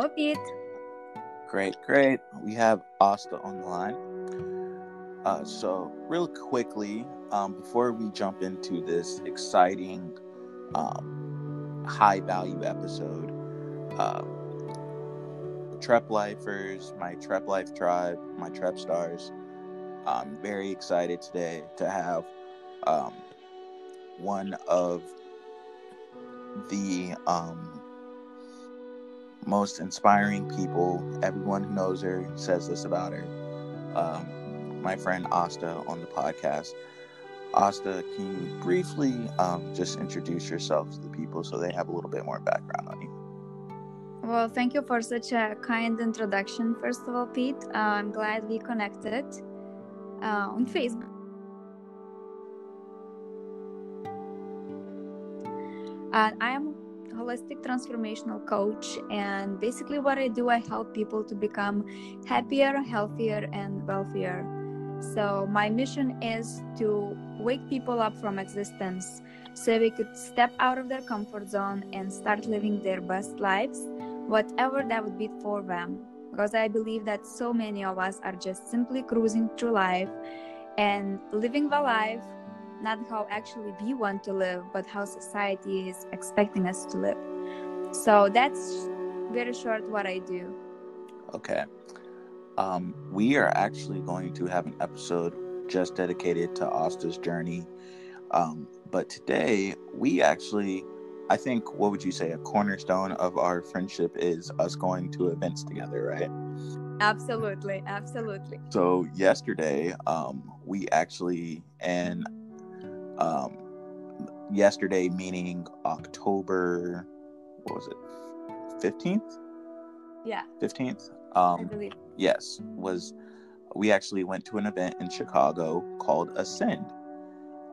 Hello, Pete. Great, great. We have Asta on the line. Uh, so, real quickly, um, before we jump into this exciting, um, high value episode, uh, Trep Lifers, my Trep Life tribe, my Trep Stars, I'm very excited today to have um, one of the um, most inspiring people. Everyone who knows her says this about her. Um, my friend Asta on the podcast. Asta, can you briefly um, just introduce yourself to the people so they have a little bit more background on you? Well, thank you for such a kind introduction, first of all, Pete. Uh, I'm glad we connected uh, on Facebook. And I am holistic transformational coach, and basically, what I do, I help people to become happier, healthier, and wealthier. So, my mission is to wake people up from existence so they could step out of their comfort zone and start living their best lives, whatever that would be for them. Because I believe that so many of us are just simply cruising through life and living the life not how actually we want to live, but how society is expecting us to live. So that's very short what I do. Okay. Um, we are actually going to have an episode just dedicated to Asta's journey. Um, but today, we actually, I think, what would you say, a cornerstone of our friendship is us going to events together, right? Absolutely, absolutely. So yesterday, um, we actually, and um, yesterday meaning October, what was it, fifteenth? Yeah, fifteenth. Um, I believe. Yes, was we actually went to an event in Chicago called Ascend,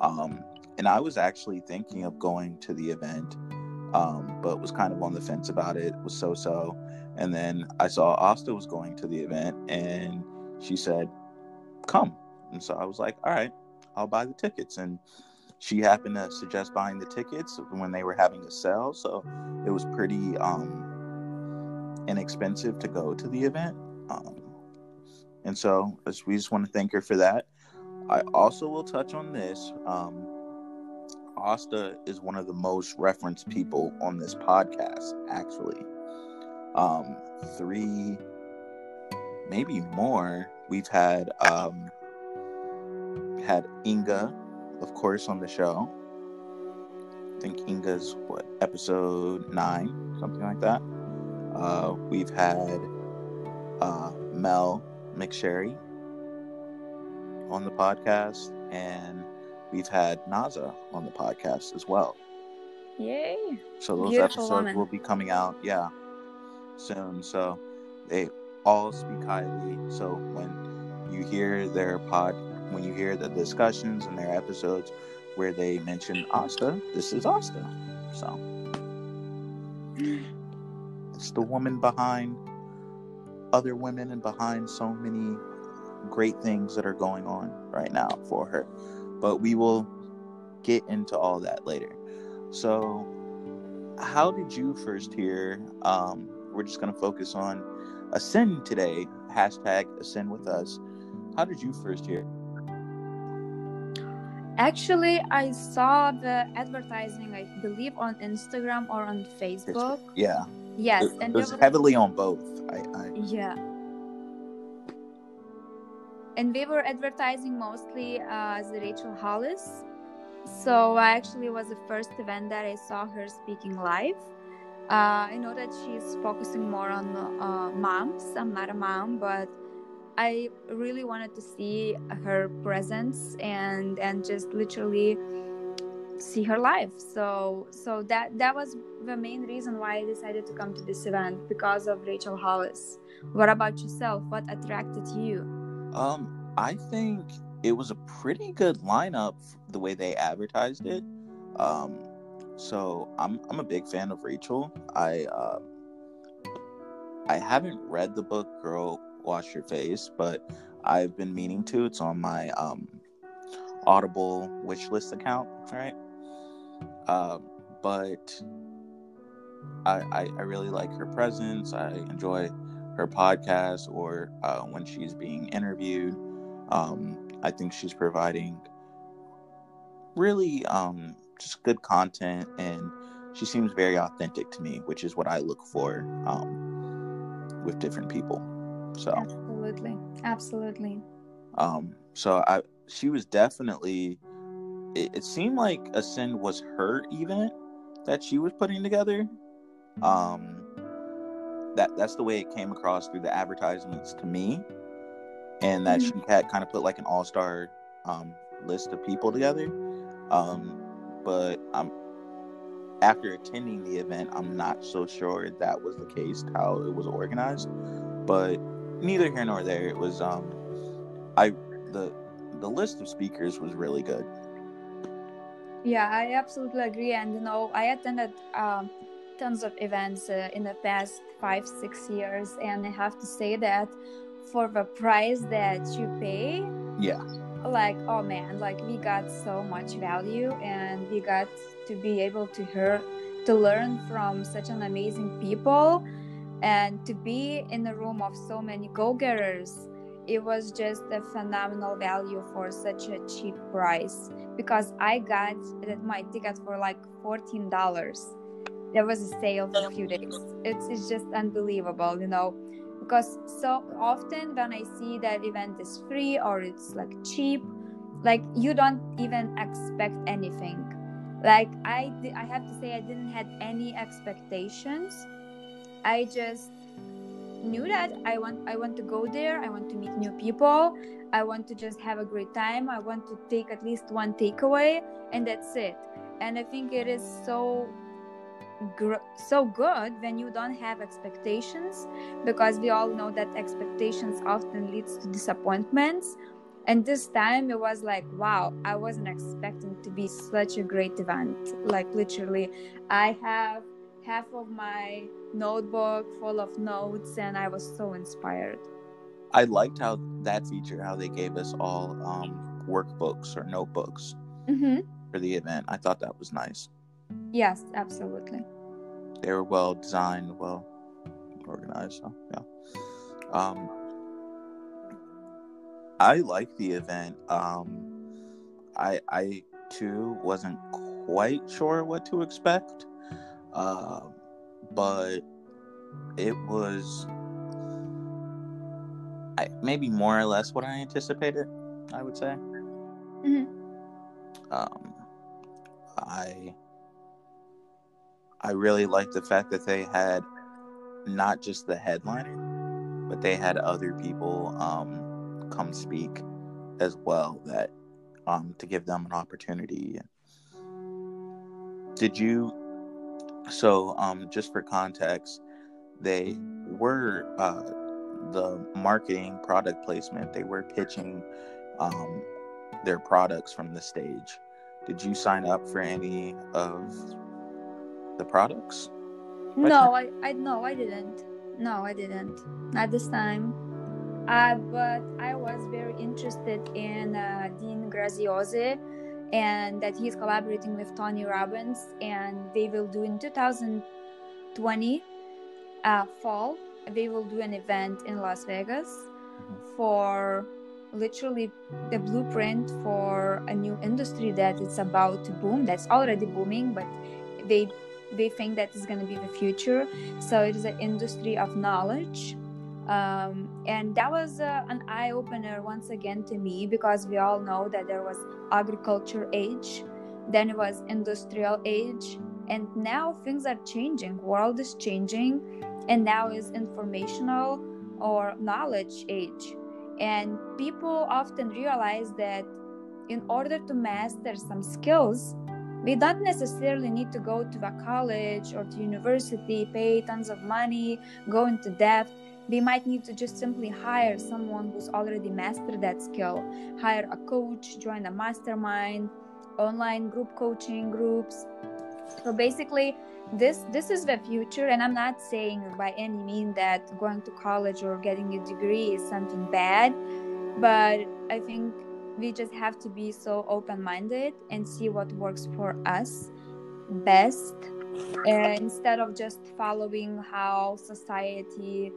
um, and I was actually thinking of going to the event, um, but was kind of on the fence about it. Was so so, and then I saw Asta was going to the event, and she said, "Come," and so I was like, "All right." I'll buy the tickets. And she happened to suggest buying the tickets when they were having a sale, so it was pretty um, inexpensive to go to the event. Um, and so we just want to thank her for that. I also will touch on this. Um, Asta is one of the most referenced people on this podcast, actually. Um, three, maybe more. We've had um, had Inga of course, on the show. I think Inga's what episode nine, something like that. Uh, we've had uh, Mel McSherry on the podcast, and we've had Naza on the podcast as well. Yay! So those Beautiful episodes woman. will be coming out, yeah, soon. So they all speak highly. So when you hear their pod when you hear the discussions and their episodes where they mention Asta, this is Asta. So it's the woman behind other women and behind so many great things that are going on right now for her. But we will get into all that later. So, how did you first hear? Um, we're just going to focus on Ascend today. Hashtag Ascend with us. How did you first hear? Actually, I saw the advertising, I believe, on Instagram or on Facebook. Yeah. Yes, it, and it was heavily on both. I, I... Yeah. And they were advertising mostly uh, as Rachel Hollis. So I actually was the first event that I saw her speaking live. Uh, I know that she's focusing more on uh, moms. I'm not a mom, but I really wanted to see her presence and and just literally see her live. So so that that was the main reason why I decided to come to this event because of Rachel Hollis. What about yourself? What attracted you? Um, I think it was a pretty good lineup the way they advertised it. Um, so I'm I'm a big fan of Rachel. I uh, I haven't read the book Girl wash your face, but I've been meaning to. It's on my um, Audible wish list account, right? Uh, but I, I, I really like her presence. I enjoy her podcast or uh, when she's being interviewed. Um, I think she's providing really um, just good content and she seems very authentic to me, which is what I look for um, with different people. So absolutely, absolutely. Um, so I, she was definitely. It, it seemed like Ascend was her event that she was putting together. Um, that that's the way it came across through the advertisements to me, and that mm-hmm. she had kind of put like an all star um, list of people together. Um, but I'm after attending the event, I'm not so sure that was the case how it was organized. But neither here nor there. It was um, I the the list of speakers was really good. Yeah, I absolutely agree. And you know, I attended um, tons of events uh, in the past five six years, and I have to say that for the price that you pay, yeah, like oh man, like we got so much value, and we got to be able to hear to learn from such an amazing people and to be in a room of so many go-getters it was just a phenomenal value for such a cheap price. Because i got my ticket for like $14 there was a sale for a few days. It's, it's just unbelievable you know? Because so often when i see that event is free or it's like cheap like you don't even expect anything. Like i i have to say i didn't had any expectations i just knew that i want i want to go there. I want to meet new people. I want to just have a great time. I want to take at least one takeaway and that's it. And i think it is so gr- so good when you don't have expectations because we all know that expectations often leads to disappointments. And this time it was like wow i wasn't expecting to be such a great event. Like literally i have half of my notebook full of notes and i was so inspired. I liked how that feature how they gave us all um, workbooks or notebooks mm-hmm. for the event. I thought that was nice. Yes absolutely. They were well designed well organized so yeah. Um I like the event. Um, I I too wasn't quite sure what to expect, uh, but it was I, maybe more or less what I anticipated. I would say. Mm-hmm. Um, I I really liked the fact that they had not just the headliner, but they had other people. Um, come speak as well that um, to give them an opportunity did you so um, just for context they were uh, the marketing product placement they were pitching um, their products from the stage. Did you sign up for any of the products? No i i no i didn't. No i didn't. Not this time. Uh, but I was very interested in uh, Dean Graziosi and that he's collaborating with Tony Robbins and they will do in 2020 uh, fall they will do an event in Las Vegas mm-hmm. for literally the blueprint for a new industry that it's about to boom that's already booming but they they think that is going to be the future so it is an industry of knowledge um, and that was uh, an eye opener once again to me because we all know that there was agriculture age then it was industrial age and now things are changing world is changing and now is informational or knowledge age. And people often realize that in order to master some skills we don't necessarily need to go to a college or to university pay tons of money go into debt we might need to just simply hire someone who's already mastered that skill. Hire a coach join a mastermind online group coaching groups. So basically this this is the future and i'm not saying by any means that going to college or getting a degree is something bad but i think we just have to be so open minded and see what works for us best uh, instead of just following how society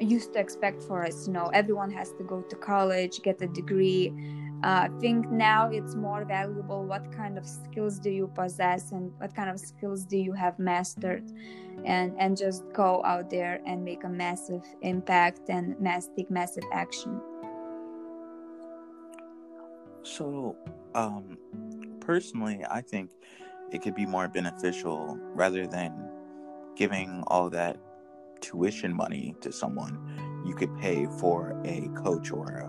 used to expect for us you know everyone has to go to college get a degree. Uh, I think now it's more valuable what kind of skills do you possess and what kind of skills do you have mastered. And and just go out there and make a massive impact and mass take massive action. So um personally i think it could be more beneficial rather than giving all that tuition money to someone you could pay for a coach or a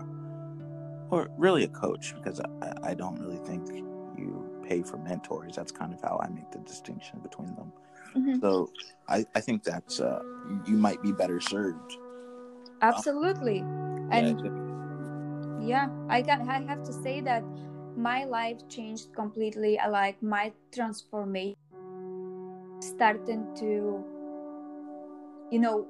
or really a coach because I, I don't really think you pay for mentors. That's kind of how I make the distinction between them. Mm-hmm. So I, I think that's uh, you might be better served. Absolutely, um, and yeah, I can I have to say that my life changed completely. I like my transformation starting to, you know,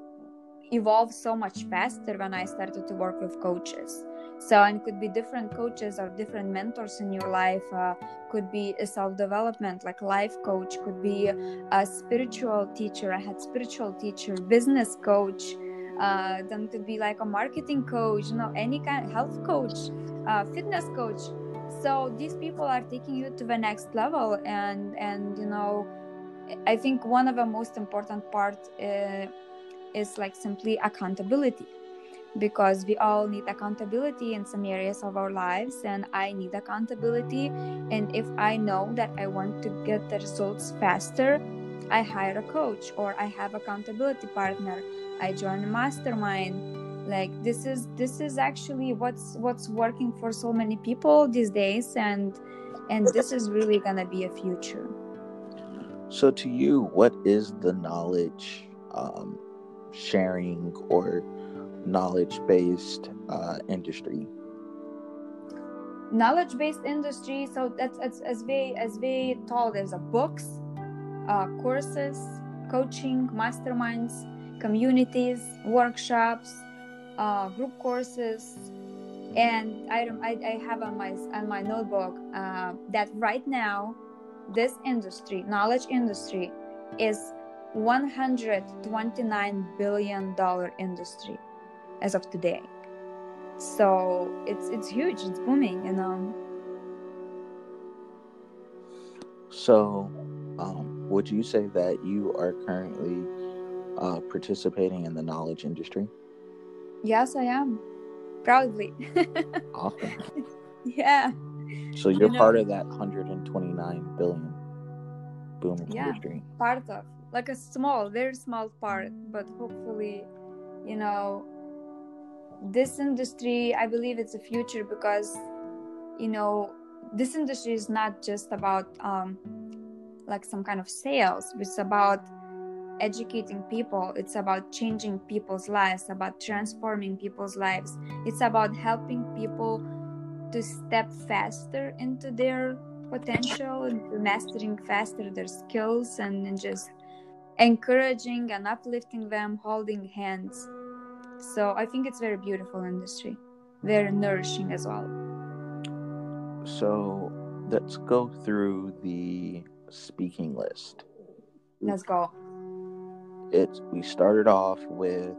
evolve so much faster when I started to work with coaches. So and could be different coaches or different mentors in your life uh, could be a self-development like life coach could be a spiritual teacher i had spiritual teacher business coach uh, then could be like a marketing coach you know any kind health coach uh, fitness coach. So these people are taking you to the next level and and you know i think one of the most important part uh, is like simply accountability. Because we all need accountability in some areas of our lives and i need accountability. And if i know that i want to get the results faster i hire a coach or i have accountability partner. I join a mastermind. Like this is this is actually what's what's working for so many people these days and and this is really gonna be a future so to you what is the knowledge um, sharing or knowledge based uh, industry? Knowledge based industry. So that's as, as we as we told, there's a books, uh, courses, coaching, masterminds, communities, workshops, uh, group courses, and I, I, I have on my on my notebook uh, that right now this industry knowledge industry is 129 billion dollar industry as of today. So it's it's huge it's booming you know? So um, would you say that you are currently uh, participating in the knowledge industry? Yes i am. Proudly. Awesome. Yeah so you're part of that 129 billion booming yeah, industry. part of like a small very small part but hopefully you know this industry i believe it's a future because you know this industry is not just about um, like some kind of sales. It's about educating people. It's about changing people's lives about transforming people's lives. It's about helping people to step faster into their potential mastering faster their skills and, and just encouraging and uplifting them holding hands so I think it's very beautiful industry, very nourishing as well. So let's go through the speaking list. Let's go. It's we started off with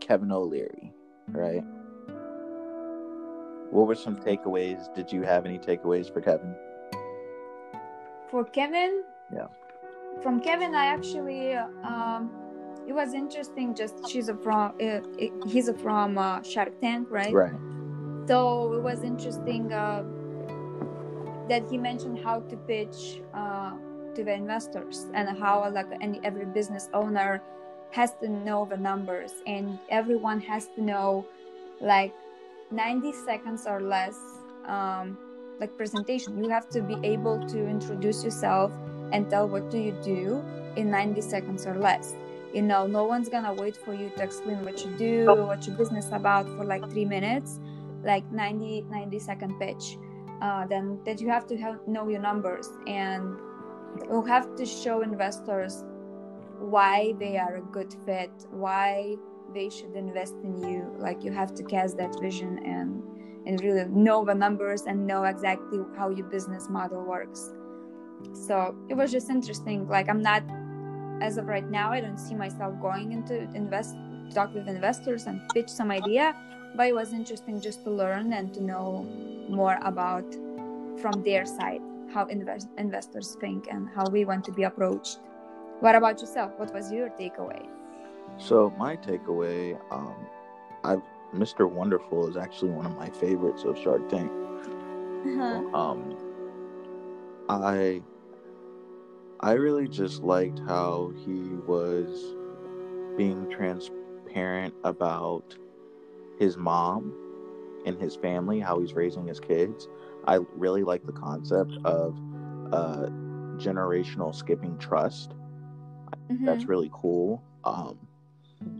Kevin O'Leary, right? What were some takeaways? Did you have any takeaways for Kevin? For Kevin? Yeah. From Kevin, I actually um, it was interesting. Just she's a from uh, he's a from uh, Shark Tank, right? Right. So it was interesting uh, that he mentioned how to pitch uh, to the investors and how like any every business owner has to know the numbers and everyone has to know like 90 seconds or less um, like presentation. You have to be able to introduce yourself and tell what do you do in 90 seconds or less. You know no one's gonna wait for you to explain what you do what your business about for like three minutes like 90 90 second pitch. Uh, then that you have to have, know your numbers and you have to show investors why they are a good fit why they should invest in you. Like you have to cast that vision and and really know the numbers and know exactly how your business model works. So it was just interesting. Like i'm not as of right now i don't see myself going into invest talk with investors and pitch some idea but it was interesting just to learn and to know more about from their side how invest- investors think and how we want to be approached. What about yourself? What was your takeaway so my takeaway um i've mr wonderful is actually one of my favorites of shark tank uh-huh. um i i really just liked how he was being transparent about his mom and his family, how he's raising his kids. I really like the concept of uh, generational skipping trust. Mm-hmm. That's really cool. Um,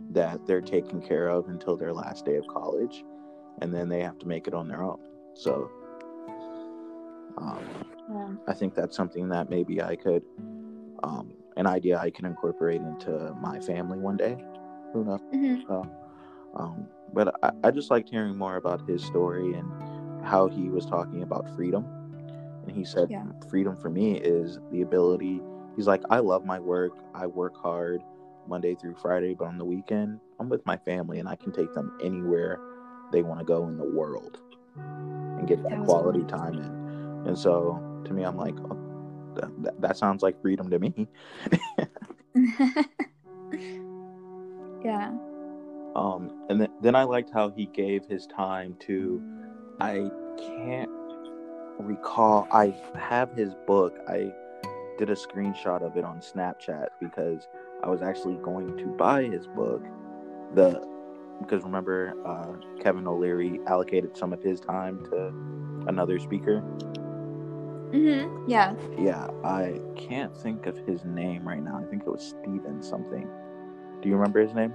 that they're taken care of until their last day of college, and then they have to make it on their own. So, um, yeah. I think that's something that maybe I could, um, an idea I can incorporate into my family one day. Who knows? Mm-hmm. So, um, but I, I just liked hearing more about his story and how he was talking about freedom. And he said, yeah. freedom for me is the ability. He's like, I love my work. I work hard Monday through Friday, but on the weekend, I'm with my family and I can take them anywhere they want to go in the world and get that, that quality time in. And so to me, I'm like, oh, that, that sounds like freedom to me. yeah. Um, and then, then I liked how he gave his time to. I can't recall. I have his book. I did a screenshot of it on Snapchat because I was actually going to buy his book. The because remember uh, Kevin O'Leary allocated some of his time to another speaker. Mm-hmm. Yeah. Yeah, I can't think of his name right now. I think it was Steven something. Do you remember his name?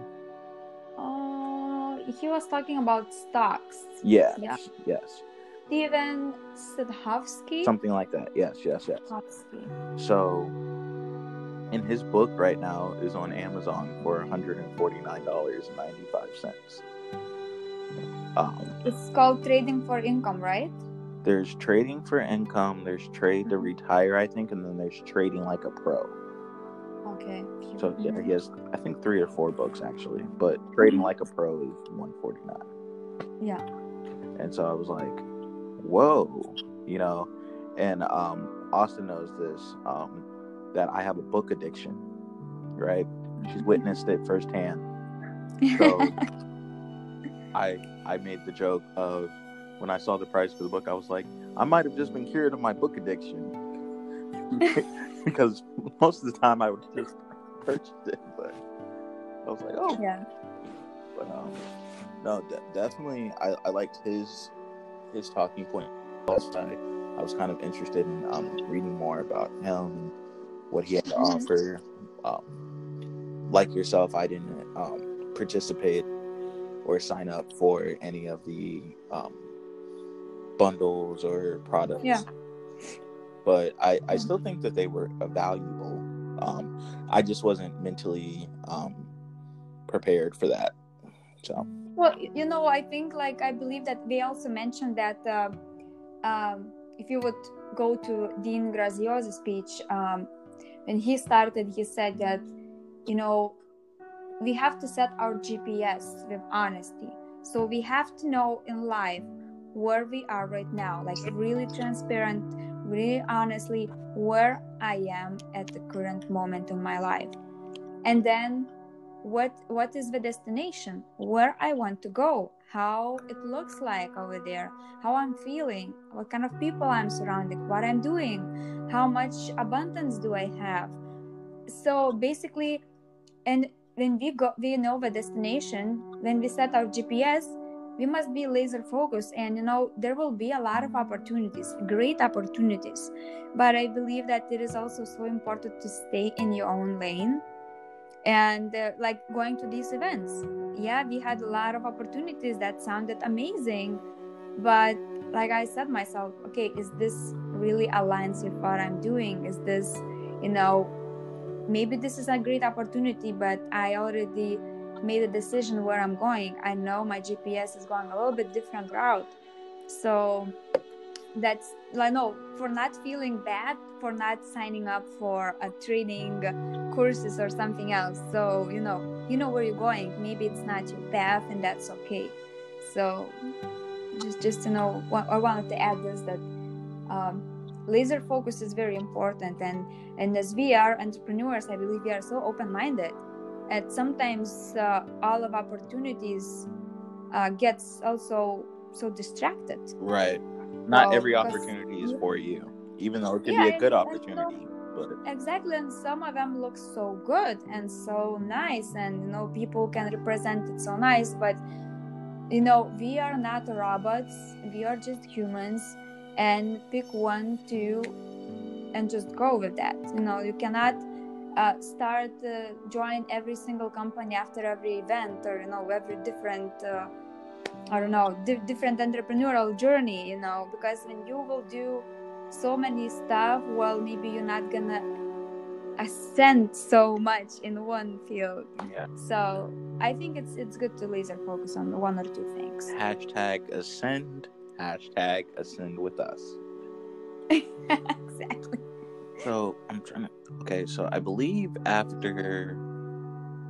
Oh, he was talking about stocks. Yes. Yeah. Yes. Steven Sadhovsky. Something like that. Yes. Yes. Yes. Sadhovsky. So, in his book right now is on Amazon for one hundred and forty nine dollars and ninety five cents. Um, it's called Trading for Income, right? There's trading for income. There's trade to mm-hmm. retire, I think, and then there's trading like a pro. Okay. So yeah, he has I think three or four books actually, but Trading Like a Pro is one forty nine. Yeah. And so I was like, whoa, you know, and um, Asta knows this um, that I have a book addiction, right? She's witnessed it firsthand. So I I made the joke of when I saw the price for the book, I was like, I might have just been cured of my book addiction. because most of the time I would just purchase it, but I was like, oh, yeah. But um, no, de- definitely, I, I liked his his talking point. I I was kind of interested in um, reading more about him what he had to mm-hmm. offer. Um, like yourself, I didn't um, participate or sign up for any of the um, bundles or products. Yeah but I, I still think that they were valuable. Um, I just wasn't mentally um, prepared for that. So. Well, you know, I think like I believe that they also mentioned that uh, um, if you would go to Dean Graziosi's speech, um, when he started, he said that, you know, we have to set our GPS with honesty. So we have to know in life where we are right now, like really transparent really honestly where I am at the current moment in my life. And then what what is the destination? Where I want to go? How it looks like over there? How I'm feeling? What kind of people I'm surrounded? What I'm doing? How much abundance do I have? So basically and when we go we know the destination, when we set our GPS, we must be laser focused and you know there will be a lot of opportunities great opportunities but i believe that it is also so important to stay in your own lane and uh, like going to these events yeah we had a lot of opportunities that sounded amazing but like i said myself okay is this really aligns with what i'm doing is this you know maybe this is a great opportunity but i already made a decision where I'm going. I know my GPS is going a little bit different route. So that's like no for not feeling bad for not signing up for a training courses or something else. So you know you know where you're going. Maybe it's not your path and that's okay. So just just to know i wanted to add this that um, laser focus is very important. And and as we are entrepreneurs i believe we are so open-minded and sometimes uh, all of opportunities uh, gets also so distracted. Right. Not well, every opportunity is for you even though it could yeah, be a good opportunity but exactly and some of them look so good and so nice and you know people can represent it so nice but you know we are not robots we are just humans and pick one two and just go with that you know you cannot uh, start uh, join every single company after every event or you know every different uh, i don't know di- different entrepreneurial journey you know because when you will do so many stuff well maybe you're not gonna ascend so much in one field. Yeah. So i think it's it's good to laser focus on one or two things. Hashtag ascend hashtag ascend with us. Exactly. So i'm trying to okay so i believe after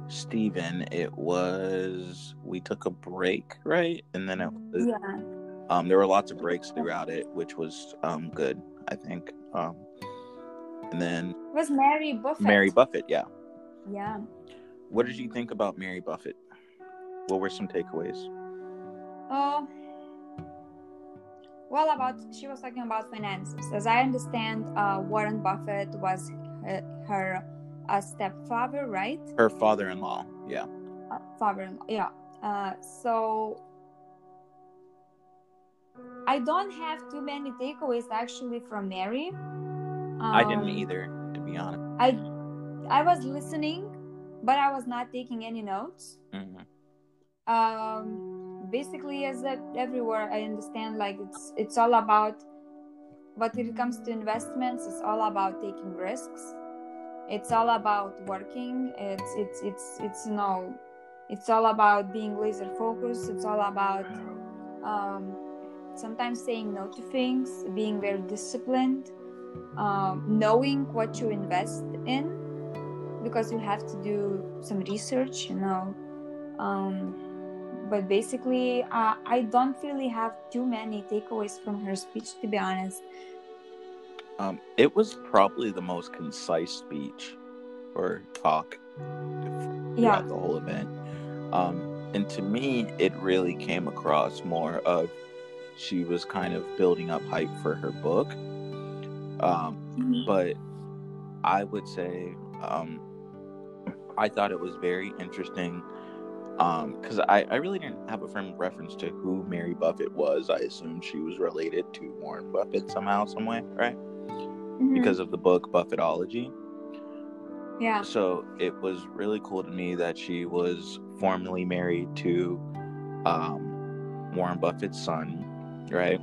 Stephen, it was we took a break, right? And then it was, yeah. Um, there were lots of breaks throughout it, which was um good, I think. Um, and then it was Mary Buffett. Mary Buffett, yeah. Yeah. What did you think about Mary Buffett? What were some takeaways? Oh, uh, well, about she was talking about finances. As I understand, uh, Warren Buffett was her, her a stepfather, right? Her father-in-law, yeah. Uh, father-in-law, yeah. Uh, so I don't have too many takeaways actually from Mary. Um, I didn't um, either, to be honest. I I was listening, but I was not taking any notes. Mm-hmm. Um, basically, as a, everywhere, I understand like it's it's all about. But when it comes to investments, it's all about taking risks it's all about working it's it's it's it's you know it's all about being laser focused it's all about um, sometimes saying no to things being very disciplined um, knowing what you invest in because you have to do some research you know um, but basically uh, i don't really have too many takeaways from her speech to be honest um, it was probably the most concise speech or talk throughout yeah. the whole event. Um, and to me, it really came across more of she was kind of building up hype for her book. Um, mm-hmm. But I would say um, I thought it was very interesting because um, I, I really didn't have a firm reference to who Mary Buffett was. I assumed she was related to Warren Buffett somehow, some way, right? mm-hmm. because of the book Buffettology. Yeah. So it was really cool to me that she was formerly married to um, Warren Buffett's son, right?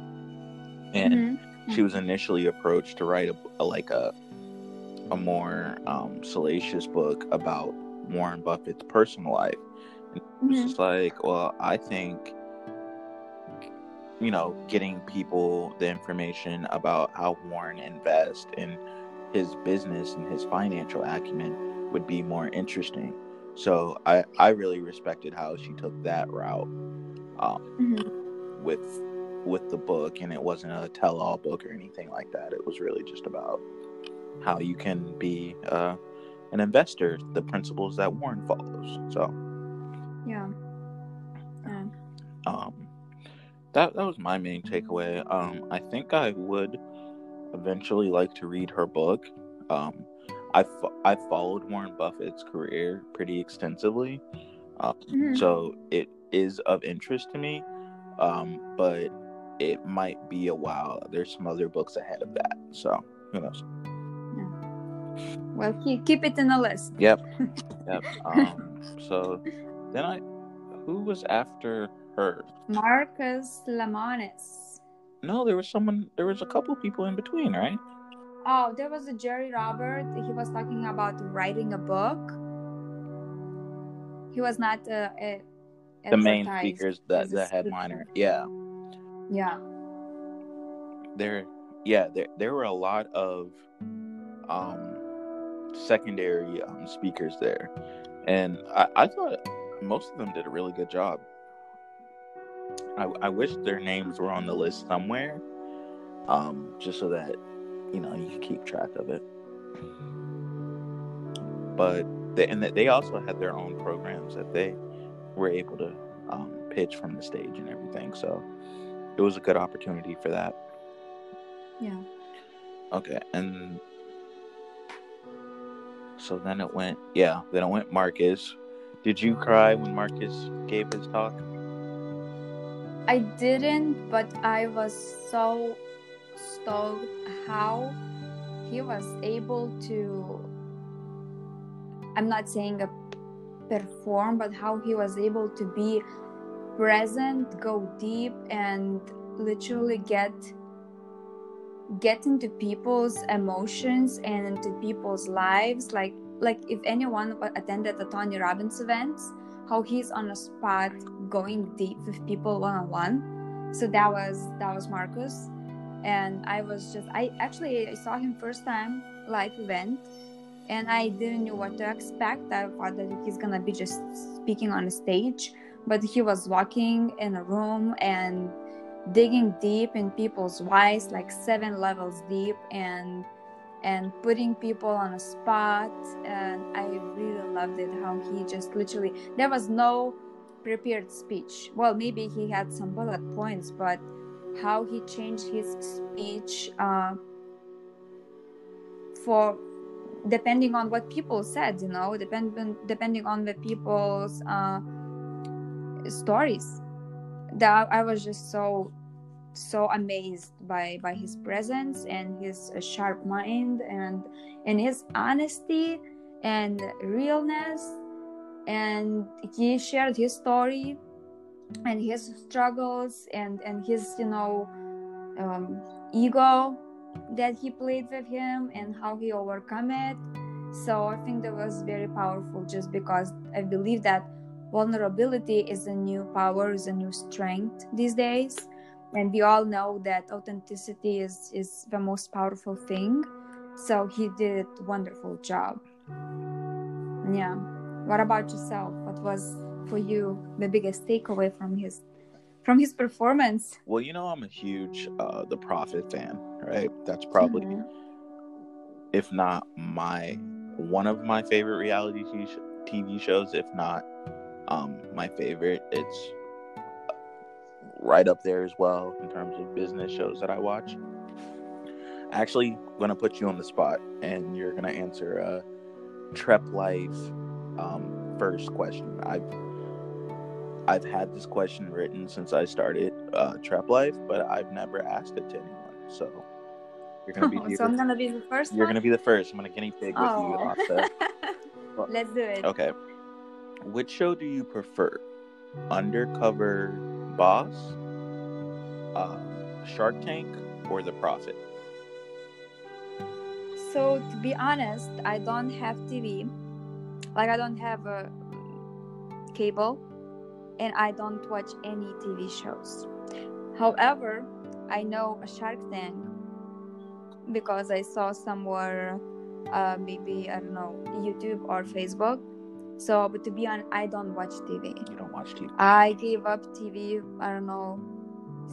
And mm-hmm. she was initially approached to write a, a like a a more um, salacious book about Warren Buffett's personal life. And mm-hmm. it's just like, well, I think you know, getting people the information about how Warren invests in his business and his financial acumen would be more interesting. So I, I really respected how she took that route um, mm-hmm. with with the book, and it wasn't a tell-all book or anything like that. It was really just about how you can be uh, an investor, the principles that Warren follows. So yeah, yeah. Um, that that was my main takeaway. Um, I think I would eventually like to read her book. Um, I I followed Warren Buffett's career pretty extensively, um, mm-hmm. so it is of interest to me. Um, but it might be a while. There's some other books ahead of that, so who knows? Yeah. Well, keep keep it in the list. Yep. yep. Um, so then I, who was after her. Marcus Lemonis. No, there was someone. There was a couple people in between, right? Oh, there was a Gerry Robert. He was talking about writing a book. He was not uh, a, the main speakers, the the headliner. Yeah. Yeah. there yeah there there were a lot of um secondary um, speakers there. And I, I thought most of them did a really good job. I, I wish their names were on the list somewhere um just so that you know you can keep track of it. But they, and they also had their own programs that they were able to um, pitch from the stage and everything so it was a good opportunity for that Yeah. Okay, and so then it went, yeah, then it went Marcus. Did you cry when Marcus gave his talk? I didn't, but I was so stoked how he was able to. I'm not saying a perform, but how he was able to be present, go deep, and literally get get into people's emotions and into people's lives. Like like if anyone attended the tony robbins events how he's on a spot going deep with people one-on-one. So that was that was marcus. And i was just i actually i saw him first time live event and i didn't know what to expect. I thought that he's gonna be just speaking on a stage but he was walking in a room and digging deep in people's lives like seven levels deep and and putting people on a spot. And i really loved it how he just literally there was no prepared speech. Well maybe he had some bullet points but how he changed his speech uh, for depending on what people said you know depending depending on the people's uh, stories that I was just so so amazed by by his presence and his uh, sharp mind and and his honesty and realness. And he shared his story and his struggles and and his you know um, ego that he played with him and how he overcome it. So i think that was very powerful just because i believe that vulnerability is a new power is a new strength these days. And we all know that authenticity is is the most powerful thing. So he did a wonderful job. Yeah. What about yourself? What was for you the biggest takeaway from his from his performance? Well you know i'm a huge uh the profit fan right? That's probably Mhm. if not my one of my favorite reality tv shows if not um my favorite it's right up there as well in terms of business shows that i watch. Actually I'm going to put you on the spot and you're going to answer a trep life um, first question. I've i've had this question written since i started uh, trep life but i've never asked it to anyone so you're going to be so i'm gonna be the 1st you're going to be the first. I'm going to guinea pig with you off the let's do it. Okay. Which show do you prefer? Undercover Boss, uh, Shark Tank, or The Profit? So to be honest, I don't have TV. Like I don't have a cable and I don't watch any TV shows. However, I know a Shark Tank because I saw somewhere uh, maybe I don't know YouTube or Facebook. So, but to be honest, I don't watch TV. You don't watch TV. I gave up TV. I don't know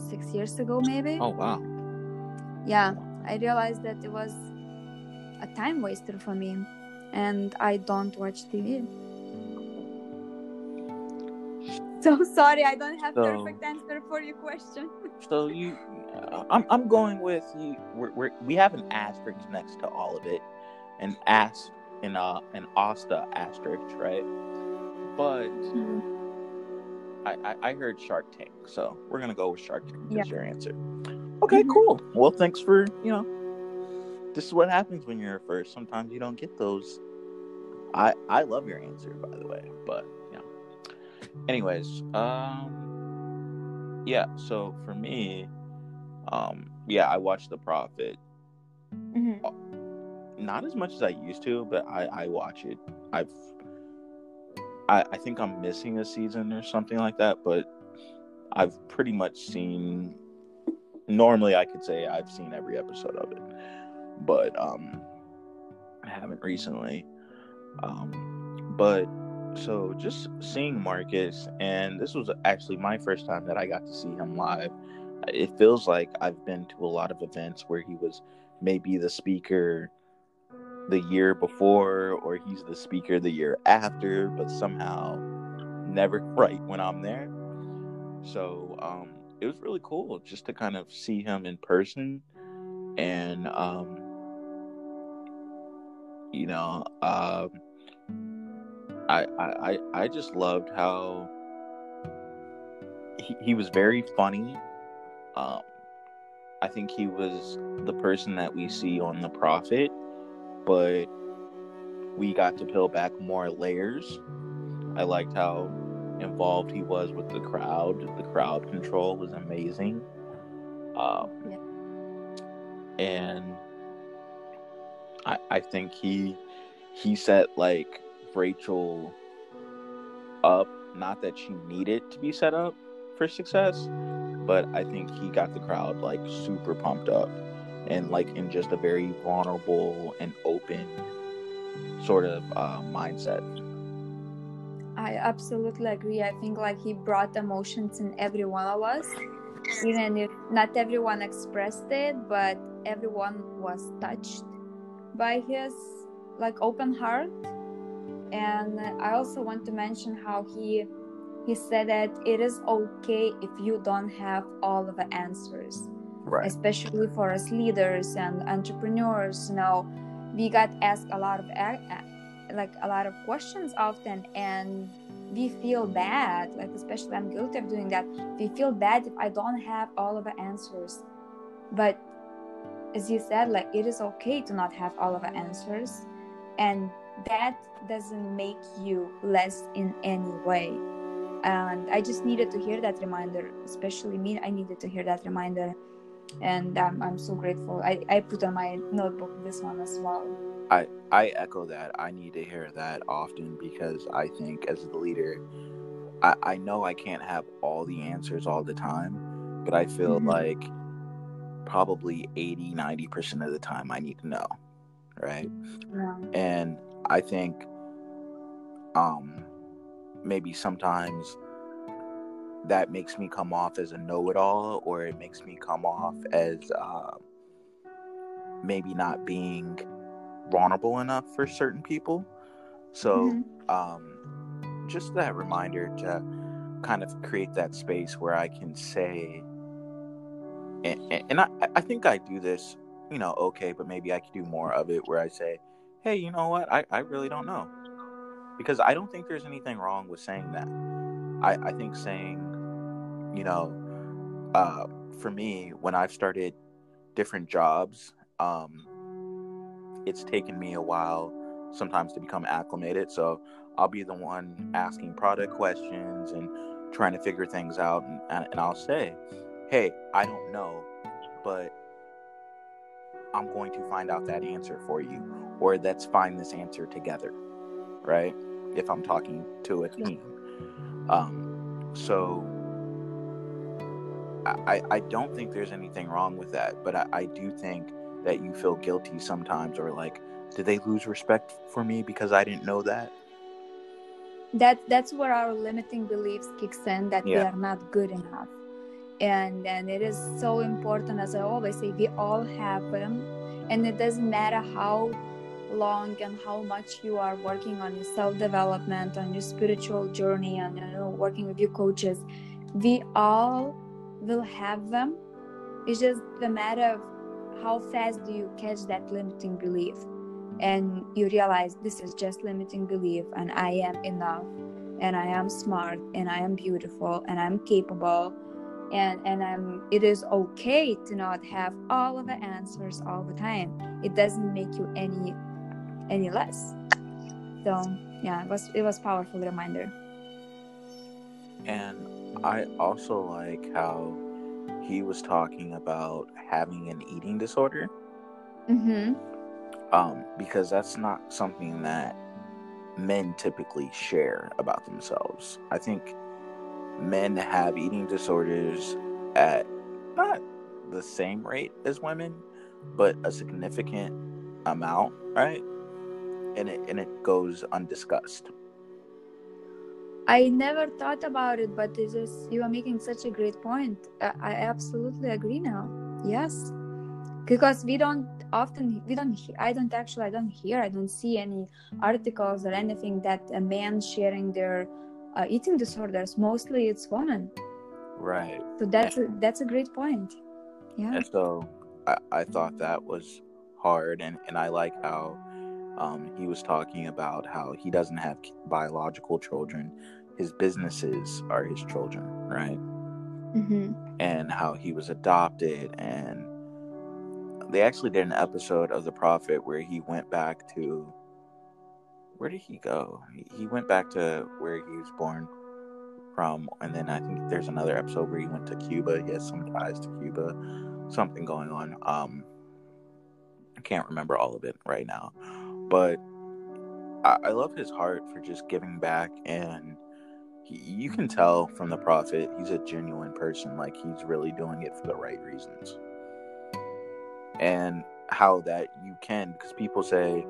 six years ago maybe. Oh wow. yeah i realized that it was a time waster for me and i don't watch tv so sorry i don't have So- perfect answer for your question So you, uh, I'm I'm going with you. We're, we're we have an asterisk next to all of it, an as an uh an Asta asterisk, right? But I, I I heard Shark Tank, so we're gonna go with Shark Tank Yeah. as your answer. Okay, Mhm. cool. Well, thanks for you know. This is what happens when you're first. Sometimes you don't get those. I I love your answer, by the way, but yeah. Anyways, um, yeah. So for me, um, yeah, I watched The Profit. Mhm. Not as much as I used to, but I I watch it. I've I I think I'm missing a season or something like that, but I've pretty much seen normally I could say I've seen every episode of it, but um, I haven't recently. Um, but so just seeing Marcus, and this was actually my first time that I got to see him live. It feels like I've been to a lot of events where he was maybe the speaker the year before, or he's the speaker the year after, but somehow never right when I'm there. So um, it was really cool just to kind of see him in person, and um, you know, um, I, I I just loved how he, he was very funny. Um, I think he was the person that we see on the Profit, but we got to peel back more layers. I liked how involved he was with the crowd. The crowd control was amazing. Um, yeah. And I, I think he he set like Rachel up. Not that she needed to be set up for success, but I think he got the crowd like super pumped up and like in just a very vulnerable and open sort of uh, mindset. I absolutely agree. I think like he brought emotions in every one of us, even if not everyone expressed it, but everyone was touched by his like open heart. And I also want to mention how he he said that it is okay if you don't have all of the answers right. especially for us leaders and entrepreneurs. You know we got asked a lot of like a lot of questions often and we feel bad like especially i'm guilty of doing that. We feel bad if i don't have all of the answers. But as you said like it is okay to not have all of the answers and that doesn't make you less in any way. And i just needed to hear that reminder especially me i needed to hear that reminder and um, i'm so grateful I, I put on my notebook this one as well i i echo that i need to hear that often because i think as the leader i i know i can't have all the answers all the time but i feel mm-hmm. like probably 80 90% of the time i need to know right yeah. and i think um maybe sometimes that makes me come off as a know-it-all or it makes me come off as uh, maybe not being vulnerable enough for certain people so mm-hmm. um, just that reminder to kind of create that space where i can say and, and I, I think i do this you know okay but maybe i could do more of it where i say hey you know what i, I really don't know because I don't think there's anything wrong with saying that. I, I think saying, you know, uh, for me, when I've started different jobs, um, it's taken me a while sometimes to become acclimated. So I'll be the one asking product questions and trying to figure things out. And, and I'll say, hey, I don't know, but I'm going to find out that answer for you, or let's find this answer together, right? if I'm talking to a team. Um, so I, I don't think there's anything wrong with that, but I, I do think that you feel guilty sometimes or like, did they lose respect for me because I didn't know that? That that's where our limiting beliefs kicks in that yeah. we are not good enough. And and it is so important as I always say, we all have them and it doesn't matter how long and how much you are working on your self development, on your spiritual journey, and you know, working with your coaches, we all will have them. It's just the matter of how fast do you catch that limiting belief and you realize this is just limiting belief and I am enough and I am smart and I am beautiful and I'm capable and and I'm it is okay to not have all of the answers all the time. It doesn't make you any any less. So yeah, it was it was powerful reminder. And I also like how he was talking about having an eating disorder. Mm-hmm. Um, because that's not something that men typically share about themselves. I think men have eating disorders at not the same rate as women, but a significant amount, right? And it and it goes undiscussed. I never thought about it, but this is you are making such a great point. I, I absolutely agree now. Yes, because we don't often we don't I don't actually I don't hear I don't see any articles or anything that a man sharing their uh, eating disorders. Mostly it's women. Right. So that's a, that's a great point. Yeah. And so I, I thought that was hard, and and I like how um, he was talking about how he doesn't have biological children. His businesses are his children, right? Mm-hmm. And how he was adopted, and they actually did an episode of The Profit where he went back to where did he go? He went back to where he was born from, and then I think there's another episode where he went to Cuba. He has some ties to Cuba, something going on. Um, I can't remember all of it right now, but I, I love his heart for just giving back, and you can tell from the profit he's a genuine person. Like he's really doing it for the right reasons, and how that you can because people say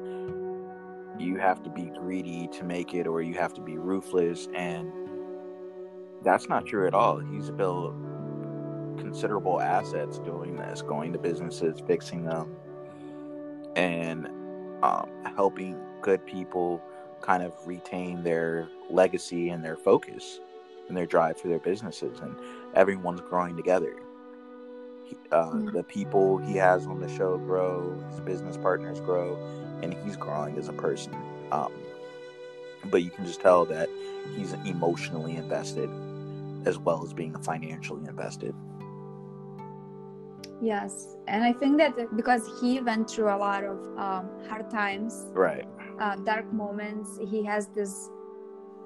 you have to be greedy to make it or you have to be ruthless and that's not true at all he's built considerable assets doing this going to businesses fixing them and um, helping good people kind of retain their legacy and their focus and their drive for their businesses and everyone's growing together uh, mm-hmm. the people he has on the show grow his business partners grow and he's growing as a person. Um, but you can just tell that he's emotionally invested as well as being financially invested. Yes, and I think that because he went through a lot of um, hard times, right, uh, dark moments, he has this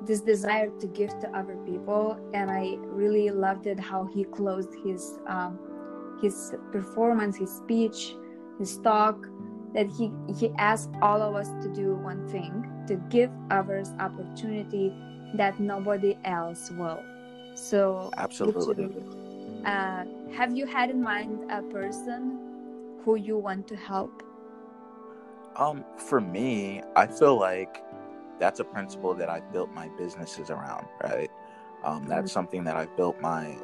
this desire to give to other people, and I really loved it how he closed his um, his performance, his speech, his talk that he he asked all of us to do one thing to give others opportunity that nobody else will. So absolutely. uh, have you had in mind a person who you want to help um for me i feel like that's a principle that i've built my businesses around right um, that's mm-hmm. something that i've built my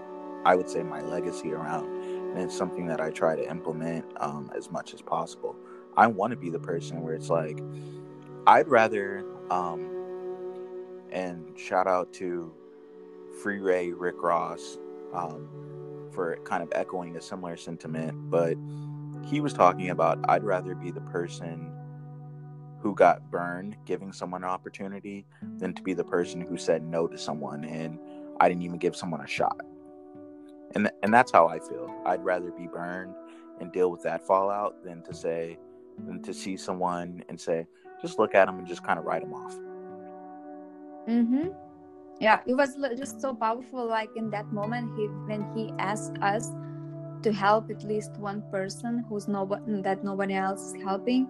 i would say my legacy around and it's something that i try to implement um, as much as possible I want to be the person where it's like, I'd rather, um, and shout out to Freeway, Rick Ross, um, for kind of echoing a similar sentiment, but he was talking about I'd rather be the person who got burned giving someone an opportunity than to be the person who said no to someone and I didn't even give someone a shot. And and that's how I feel. I'd rather be burned and deal with that fallout than to say, than to see someone and say, just look at them and just kind of write them off. Mm-hmm. Yeah, it was just so powerful. Like in that moment, he when he asked us to help at least one person who's nobody that nobody else is helping.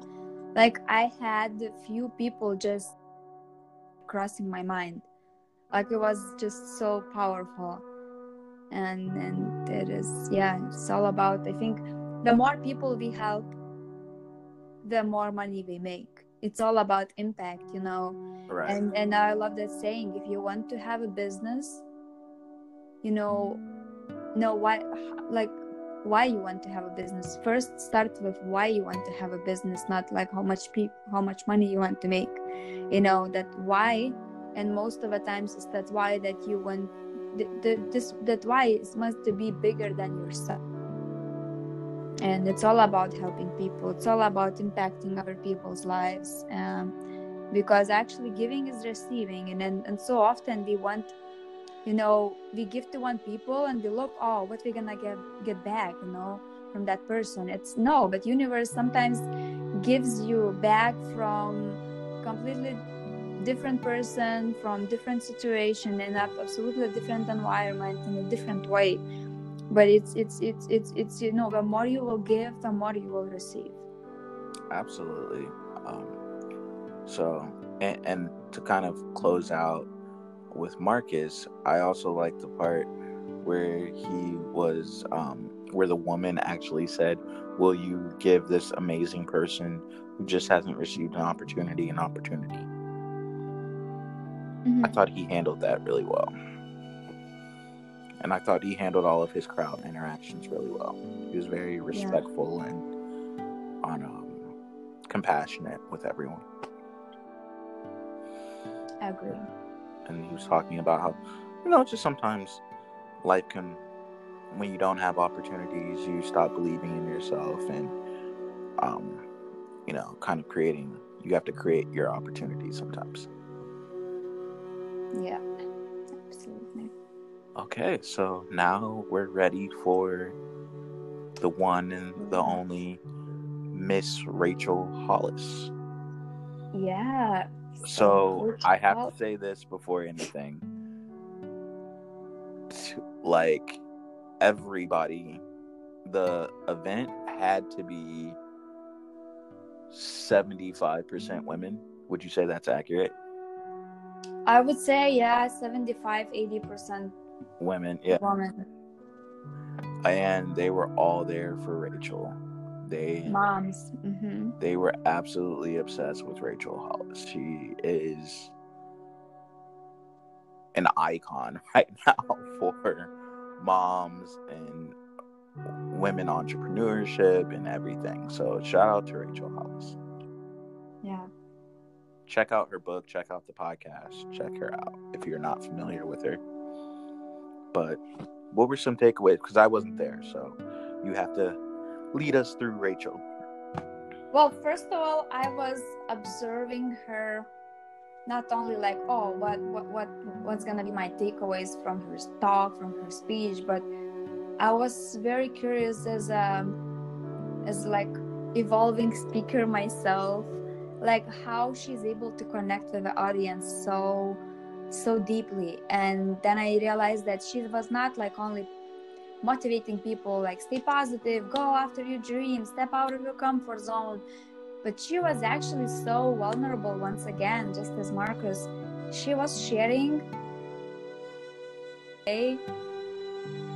Like I had a few people just crossing my mind. Like it was just so powerful. And and it is yeah, it's all about I think the more people we help, the more money we make it's all about impact you know right. and and i love that saying if you want to have a business you know know why like why you want to have a business. First start with why you want to have a business not like how much people how much money you want to make you know that why and most of the times is that why that you want the, the, this that why is must be bigger than yourself. And it's all about helping people. It's all about impacting other people's lives um, because actually giving is receiving and, and and so often we want you know we give to one people and we look oh what we're gonna get get back you know from that person. It's no but universe sometimes gives you back from completely different person from different situation in an absolutely different environment in a different way. But it's it's it's it's it's you know the more you will give the more you will receive. Absolutely. Um, so and, and to kind of close out with marcus i also like the part where he was um, where the woman actually said, Will you give this amazing person who just hasn't received an opportunity an opportunity? Mhm. I thought he handled that really well. And I thought he handled all of his crowd interactions really well. He was very respectful and on um, compassionate with everyone. I agree. And he was talking about how, you know, just sometimes life can, when you don't have opportunities, you stop believing in yourself and, um, you know, kind of creating, you have to create your opportunities sometimes. Yeah, absolutely. Okay, so now we're ready for the one and the only Miss Rachel Hollis. Yeah. So I have to say this before anything. Like everybody, the event had to be 75% women. Would you say that's accurate? I would say yeah, 75, 80 percent Women, yeah. women, And they were all there for Rachel. They moms. hmm they were absolutely obsessed with Rachel Hollis. She is an icon right now for moms and women entrepreneurship and everything. So shout out to Rachel Hollis. Yeah. Check out her book, check out the podcast, check her out if you're not familiar with her. But what were some takeaways? Because I wasn't there, so you have to lead us through Rachel. Well, first of all, I was observing her not only like, oh, what what what what's gonna be my takeaways from her talk, from her speech, but I was very curious as a as like evolving speaker myself, like how she's able to connect with the audience so so deeply. And then I realized that she was not like only motivating people like stay positive go after your dreams step out of your comfort zone. But she was actually so vulnerable once again just as marcus she was sharing a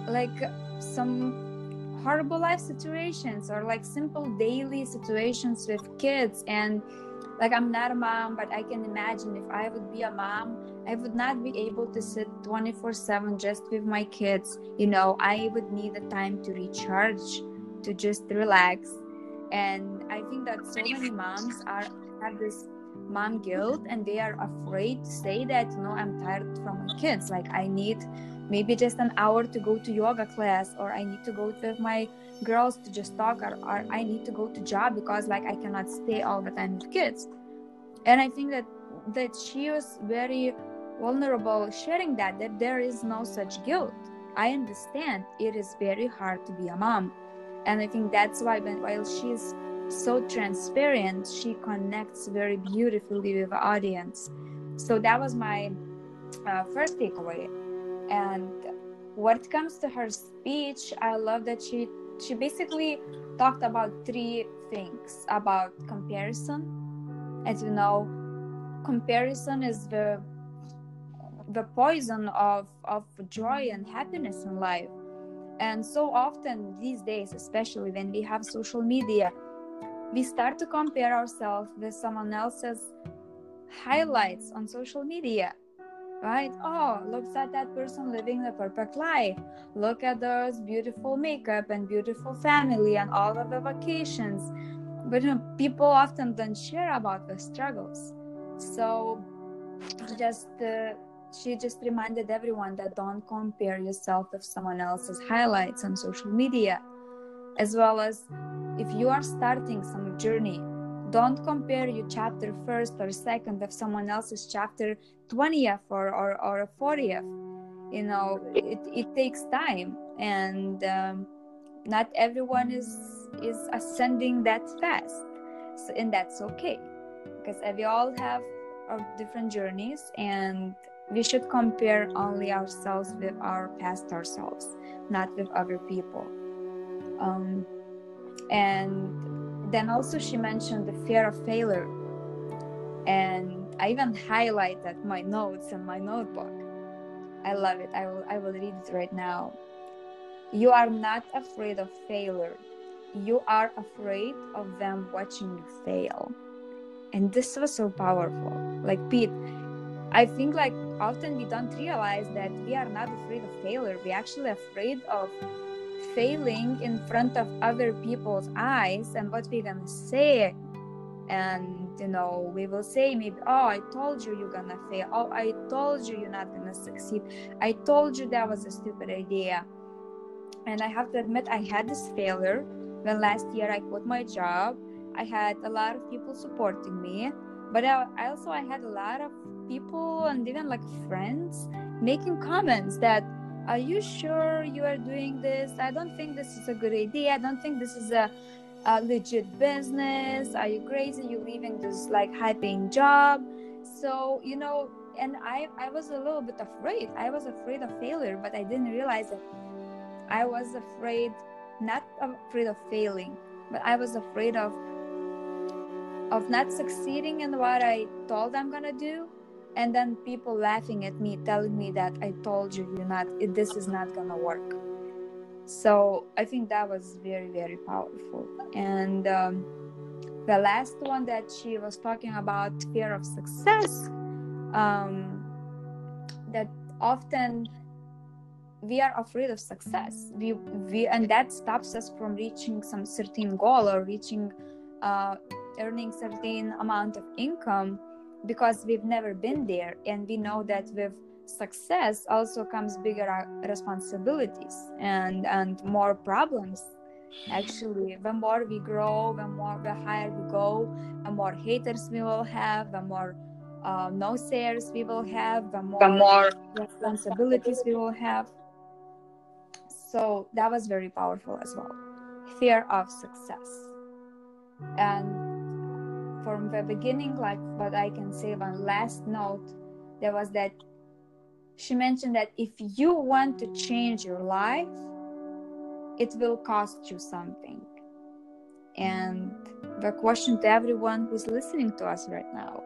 like some horrible life situations or like simple daily situations with kids. And like i'm not a mom but i can imagine if i would be a mom I would not be able to sit 24 7 just with my kids. You know, I would need the time to recharge, to just relax. And I think that so many moms are have this mom guilt and they are afraid to say that, you know, I'm tired from my kids. Like, I need maybe just an hour to go to yoga class, or I need to go with my girls to just talk, or, or I need to go to job because, like, I cannot stay all the time with kids. And I think that that she was very vulnerable sharing that that there is no such guilt. I understand it is very hard to be a mom. And i think that's why when, while she's so transparent she connects very beautifully with the audience. So that was my uh, first takeaway and when it comes to her speech i love that she she basically talked about three things about comparison. As you know comparison is the the poison of of joy and happiness in life. And so often these days especially when we have social media we start to compare ourselves with someone else's highlights on social media right? Oh looks at that person living the perfect life. Look at those beautiful makeup and beautiful family and all of the vacations. But you know, people often don't share about the struggles. So just uh, she just reminded everyone that don't compare yourself with someone else's highlights on social media. As well as if you are starting some journey don't compare your chapter first or second of someone else's chapter 20th or, or, or 40th you know it, it takes time and um, not everyone is is ascending that fast. So, and that's okay because we all have our different journeys and we should compare only ourselves with our past ourselves not with other people. Um, and then also she mentioned the fear of failure and i even highlighted my notes in my notebook i love it i will i will read it right now you are not afraid of failure. You are afraid of them watching you fail. And this was so powerful. Like, Pete, I think like often we don't realize that we are not afraid of failure. We're actually afraid of failing in front of other people's eyes and what we're gonna say. And you know, we will say maybe, oh, I told you you're gonna fail. Oh, I told you you're not gonna succeed. I told you that was a stupid idea. And I have to admit, I had this failure when last year I quit my job. I had a lot of people supporting me, but I also I had a lot of people and even like friends making comments that are you sure you are doing this? I don't think this is a good idea. I don't think this is a, a legit business. Are you crazy? You're leaving this like high paying job. So you know and i i was a little bit afraid. I was afraid of failure but i didn't realize that i was afraid not afraid of failing but i was afraid of of not succeeding in what i told i'm gonna do and then people laughing at me telling me that i told you you're not this is not gonna work. So i think that was very very powerful. And um, the last one that she was talking about fear of success um, that often we are afraid of success. We, we and that stops us from reaching some certain goal or reaching uh, earning certain amount of income because we've never been there and we know that with success also comes bigger uh, responsibilities and and more problems. Actually the more we grow the more the higher we go the more haters we will have the more uh, no sayers we will have the more, the more responsibilities we will have. So that was very powerful as well. Fear of success. And from the beginning, like what I can say one last note, there was that she mentioned that if you want to change your life, it will cost you something. And the question to everyone who's listening to us right now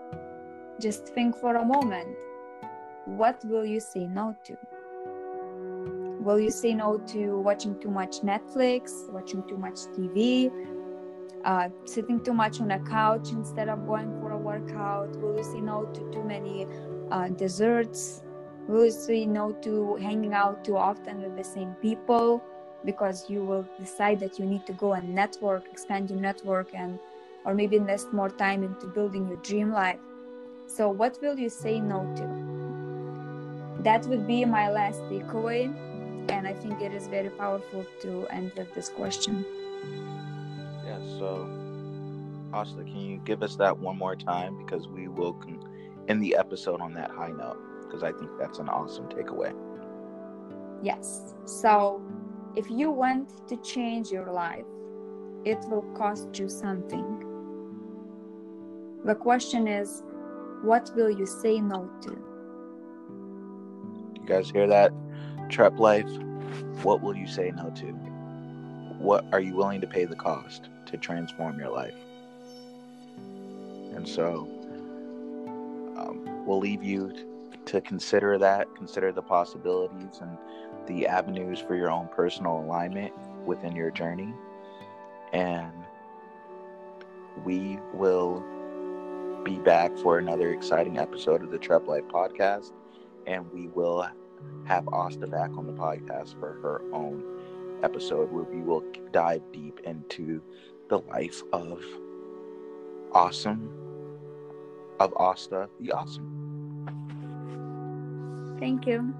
just think for a moment what will you say no to? Will you say no to watching too much Netflix, watching too much TV, uh, sitting too much on a couch instead of going for a workout? Will you say no to too many uh, desserts? Will you say no to hanging out too often with the same people? Because you will decide that you need to go and network, expand your network, and or maybe invest more time into building your dream life. So, what will you say no to? That would be my last takeaway, and I think it is very powerful to end with this question. So, Asta, can you give us that one more time because we will con- end the episode on that high note because I think that's an awesome takeaway. Yes. So, if you want to change your life, it will cost you something. The question is, what will you say no to? You guys hear that? Trep Life. What will you say no to? What are you willing to pay the cost? To transform your life. And so um, we'll leave you to consider that, consider the possibilities and the avenues for your own personal alignment within your journey. And we will be back for another exciting episode of the Trep Life podcast. And we will have Asta back on the podcast for her own episode where we will dive deep into the life of awesome, of Asta the Awesome. Thank you.